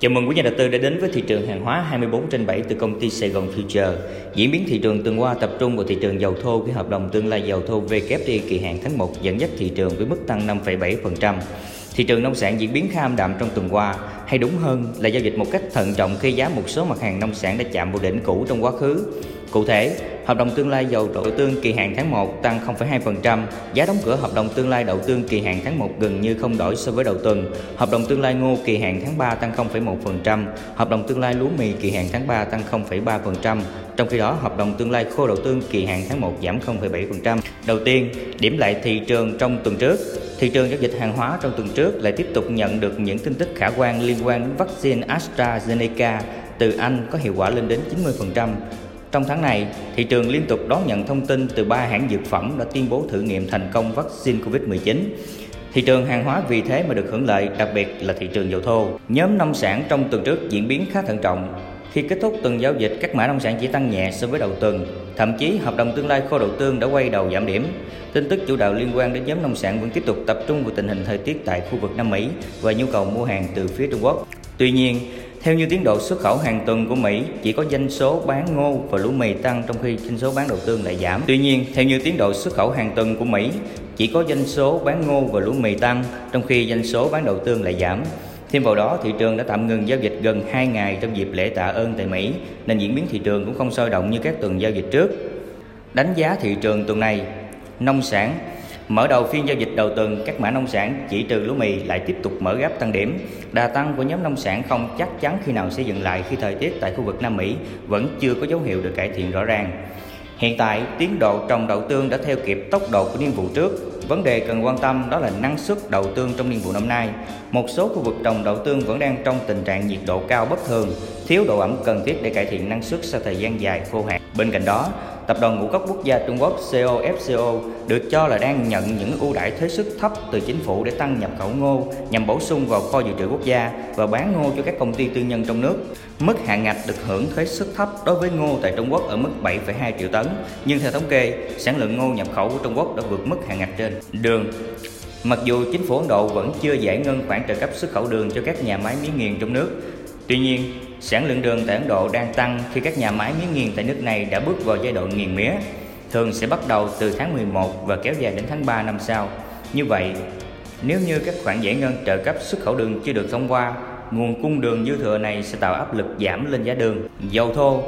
Chào mừng quý nhà đầu tư đã đến với thị trường hàng hóa 24 trên 7 từ công ty Sài Gòn Future. Diễn biến thị trường tuần qua tập trung vào thị trường dầu thô với hợp đồng tương lai dầu thô WTI kỳ hạn tháng 1 dẫn dắt thị trường với mức tăng 5,7%. Thị trường nông sản diễn biến khá âm đạm trong tuần qua, hay đúng hơn là giao dịch một cách thận trọng khi giá một số mặt hàng nông sản đã chạm vào đỉnh cũ trong quá khứ. Cụ thể, hợp đồng tương lai dầu đậu tương kỳ hạn tháng 1 tăng 0,2%, giá đóng cửa hợp đồng tương lai đậu tương kỳ hạn tháng 1 gần như không đổi so với đầu tuần. Hợp đồng tương lai ngô kỳ hạn tháng 3 tăng 0,1%, hợp đồng tương lai lúa mì kỳ hạn tháng 3 tăng 0,3%, trong khi đó hợp đồng tương lai khô đậu tương kỳ hạn tháng 1 giảm 0,7%. Đầu tiên, điểm lại thị trường trong tuần trước, Thị trường giao dịch hàng hóa trong tuần trước lại tiếp tục nhận được những tin tức khả quan liên quan đến vaccine AstraZeneca từ Anh có hiệu quả lên đến 90%. Trong tháng này, thị trường liên tục đón nhận thông tin từ ba hãng dược phẩm đã tuyên bố thử nghiệm thành công vaccine COVID-19. Thị trường hàng hóa vì thế mà được hưởng lợi, đặc biệt là thị trường dầu thô. Nhóm nông sản trong tuần trước diễn biến khá thận trọng. Khi kết thúc tuần giao dịch, các mã nông sản chỉ tăng nhẹ so với đầu tuần. Thậm chí, hợp đồng tương lai khô đậu tương đã quay đầu giảm điểm. Tin tức chủ đạo liên quan đến nhóm nông sản vẫn tiếp tục tập trung vào tình hình thời tiết tại khu vực Nam Mỹ và nhu cầu mua hàng từ phía Trung Quốc. Tuy nhiên, theo như tiến độ xuất khẩu hàng tuần của Mỹ, chỉ có doanh số bán ngô và lúa mì tăng trong khi doanh số bán đậu tương lại giảm. Tuy nhiên, theo như tiến độ xuất khẩu hàng tuần của Mỹ, chỉ có doanh số bán ngô và lúa mì tăng trong khi doanh số bán đậu tương lại giảm. Thêm vào đó, thị trường đã tạm ngừng giao dịch gần 2 ngày trong dịp lễ tạ ơn tại Mỹ, nên diễn biến thị trường cũng không sôi động như các tuần giao dịch trước. Đánh giá thị trường tuần này, nông sản Mở đầu phiên giao dịch đầu tuần, các mã nông sản chỉ trừ lúa mì lại tiếp tục mở gap tăng điểm. Đà tăng của nhóm nông sản không chắc chắn khi nào sẽ dừng lại khi thời tiết tại khu vực Nam Mỹ vẫn chưa có dấu hiệu được cải thiện rõ ràng. Hiện tại, tiến độ trồng đậu tương đã theo kịp tốc độ của niên vụ trước. Vấn đề cần quan tâm đó là năng suất đậu tương trong niên vụ năm nay. Một số khu vực trồng đậu tương vẫn đang trong tình trạng nhiệt độ cao bất thường, thiếu độ ẩm cần thiết để cải thiện năng suất sau thời gian dài khô hạn. Bên cạnh đó, Tập đoàn Ngũ cốc quốc gia Trung Quốc COFCO được cho là đang nhận những ưu đãi thuế suất thấp từ chính phủ để tăng nhập khẩu ngô nhằm bổ sung vào kho dự trữ quốc gia và bán ngô cho các công ty tư nhân trong nước. Mức hạn ngạch được hưởng thuế suất thấp đối với ngô tại Trung Quốc ở mức 7,2 triệu tấn, nhưng theo thống kê, sản lượng ngô nhập khẩu của Trung Quốc đã vượt mức hạn ngạch trên. Đường Mặc dù chính phủ Ấn Độ vẫn chưa giải ngân khoản trợ cấp xuất khẩu đường cho các nhà máy mía nghiền trong nước, tuy nhiên Sản lượng đường tại Ấn Độ đang tăng khi các nhà máy mía nghiền tại nước này đã bước vào giai đoạn nghiền mía, thường sẽ bắt đầu từ tháng 11 và kéo dài đến tháng 3 năm sau. Như vậy, nếu như các khoản giải ngân trợ cấp xuất khẩu đường chưa được thông qua, nguồn cung đường dư thừa này sẽ tạo áp lực giảm lên giá đường. Dầu thô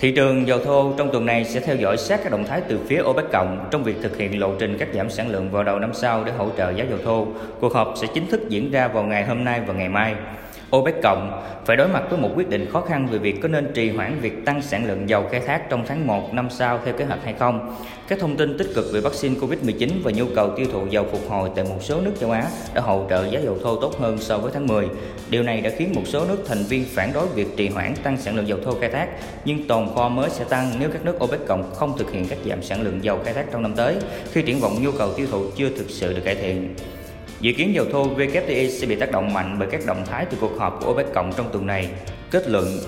Thị trường dầu thô trong tuần này sẽ theo dõi sát các động thái từ phía OPEC cộng trong việc thực hiện lộ trình cắt giảm sản lượng vào đầu năm sau để hỗ trợ giá dầu thô. Cuộc họp sẽ chính thức diễn ra vào ngày hôm nay và ngày mai. OPEC cộng phải đối mặt với một quyết định khó khăn về việc có nên trì hoãn việc tăng sản lượng dầu khai thác trong tháng 1 năm sau theo kế hoạch hay không. Các thông tin tích cực về vaccine COVID-19 và nhu cầu tiêu thụ dầu phục hồi tại một số nước châu Á đã hỗ trợ giá dầu thô tốt hơn so với tháng 10. Điều này đã khiến một số nước thành viên phản đối việc trì hoãn tăng sản lượng dầu thô khai thác, nhưng tồn kho mới sẽ tăng nếu các nước OPEC cộng không thực hiện các giảm sản lượng dầu khai thác trong năm tới, khi triển vọng nhu cầu tiêu thụ chưa thực sự được cải thiện. Dự kiến dầu thô WTI sẽ bị tác động mạnh bởi các động thái từ cuộc họp của OPEC cộng trong tuần này. Kết luận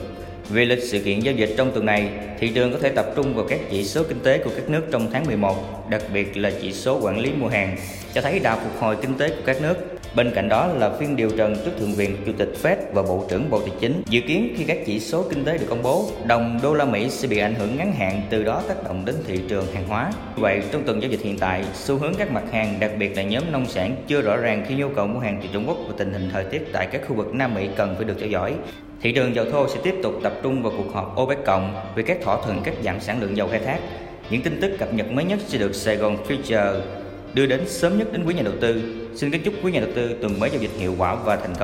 về lịch sự kiện giao dịch trong tuần này, thị trường có thể tập trung vào các chỉ số kinh tế của các nước trong tháng 11, đặc biệt là chỉ số quản lý mua hàng, cho thấy đà phục hồi kinh tế của các nước. Bên cạnh đó là phiên điều trần trước Thượng viện Chủ tịch Fed và Bộ trưởng Bộ Tài chính. Dự kiến khi các chỉ số kinh tế được công bố, đồng đô la Mỹ sẽ bị ảnh hưởng ngắn hạn, từ đó tác động đến thị trường hàng hóa. Vậy trong tuần giao dịch hiện tại, xu hướng các mặt hàng, đặc biệt là nhóm nông sản chưa rõ ràng khi nhu cầu mua hàng từ Trung Quốc và tình hình thời tiết tại các khu vực Nam Mỹ cần phải được theo dõi. Thị trường dầu thô sẽ tiếp tục tập trung vào cuộc họp OPEC cộng về các thỏa thuận cắt giảm sản lượng dầu khai thác. Những tin tức cập nhật mới nhất sẽ được Sài Gòn Future đưa đến sớm nhất đến quý nhà đầu tư. Xin kính chúc quý nhà đầu tư tuần mới giao dịch hiệu quả và thành công.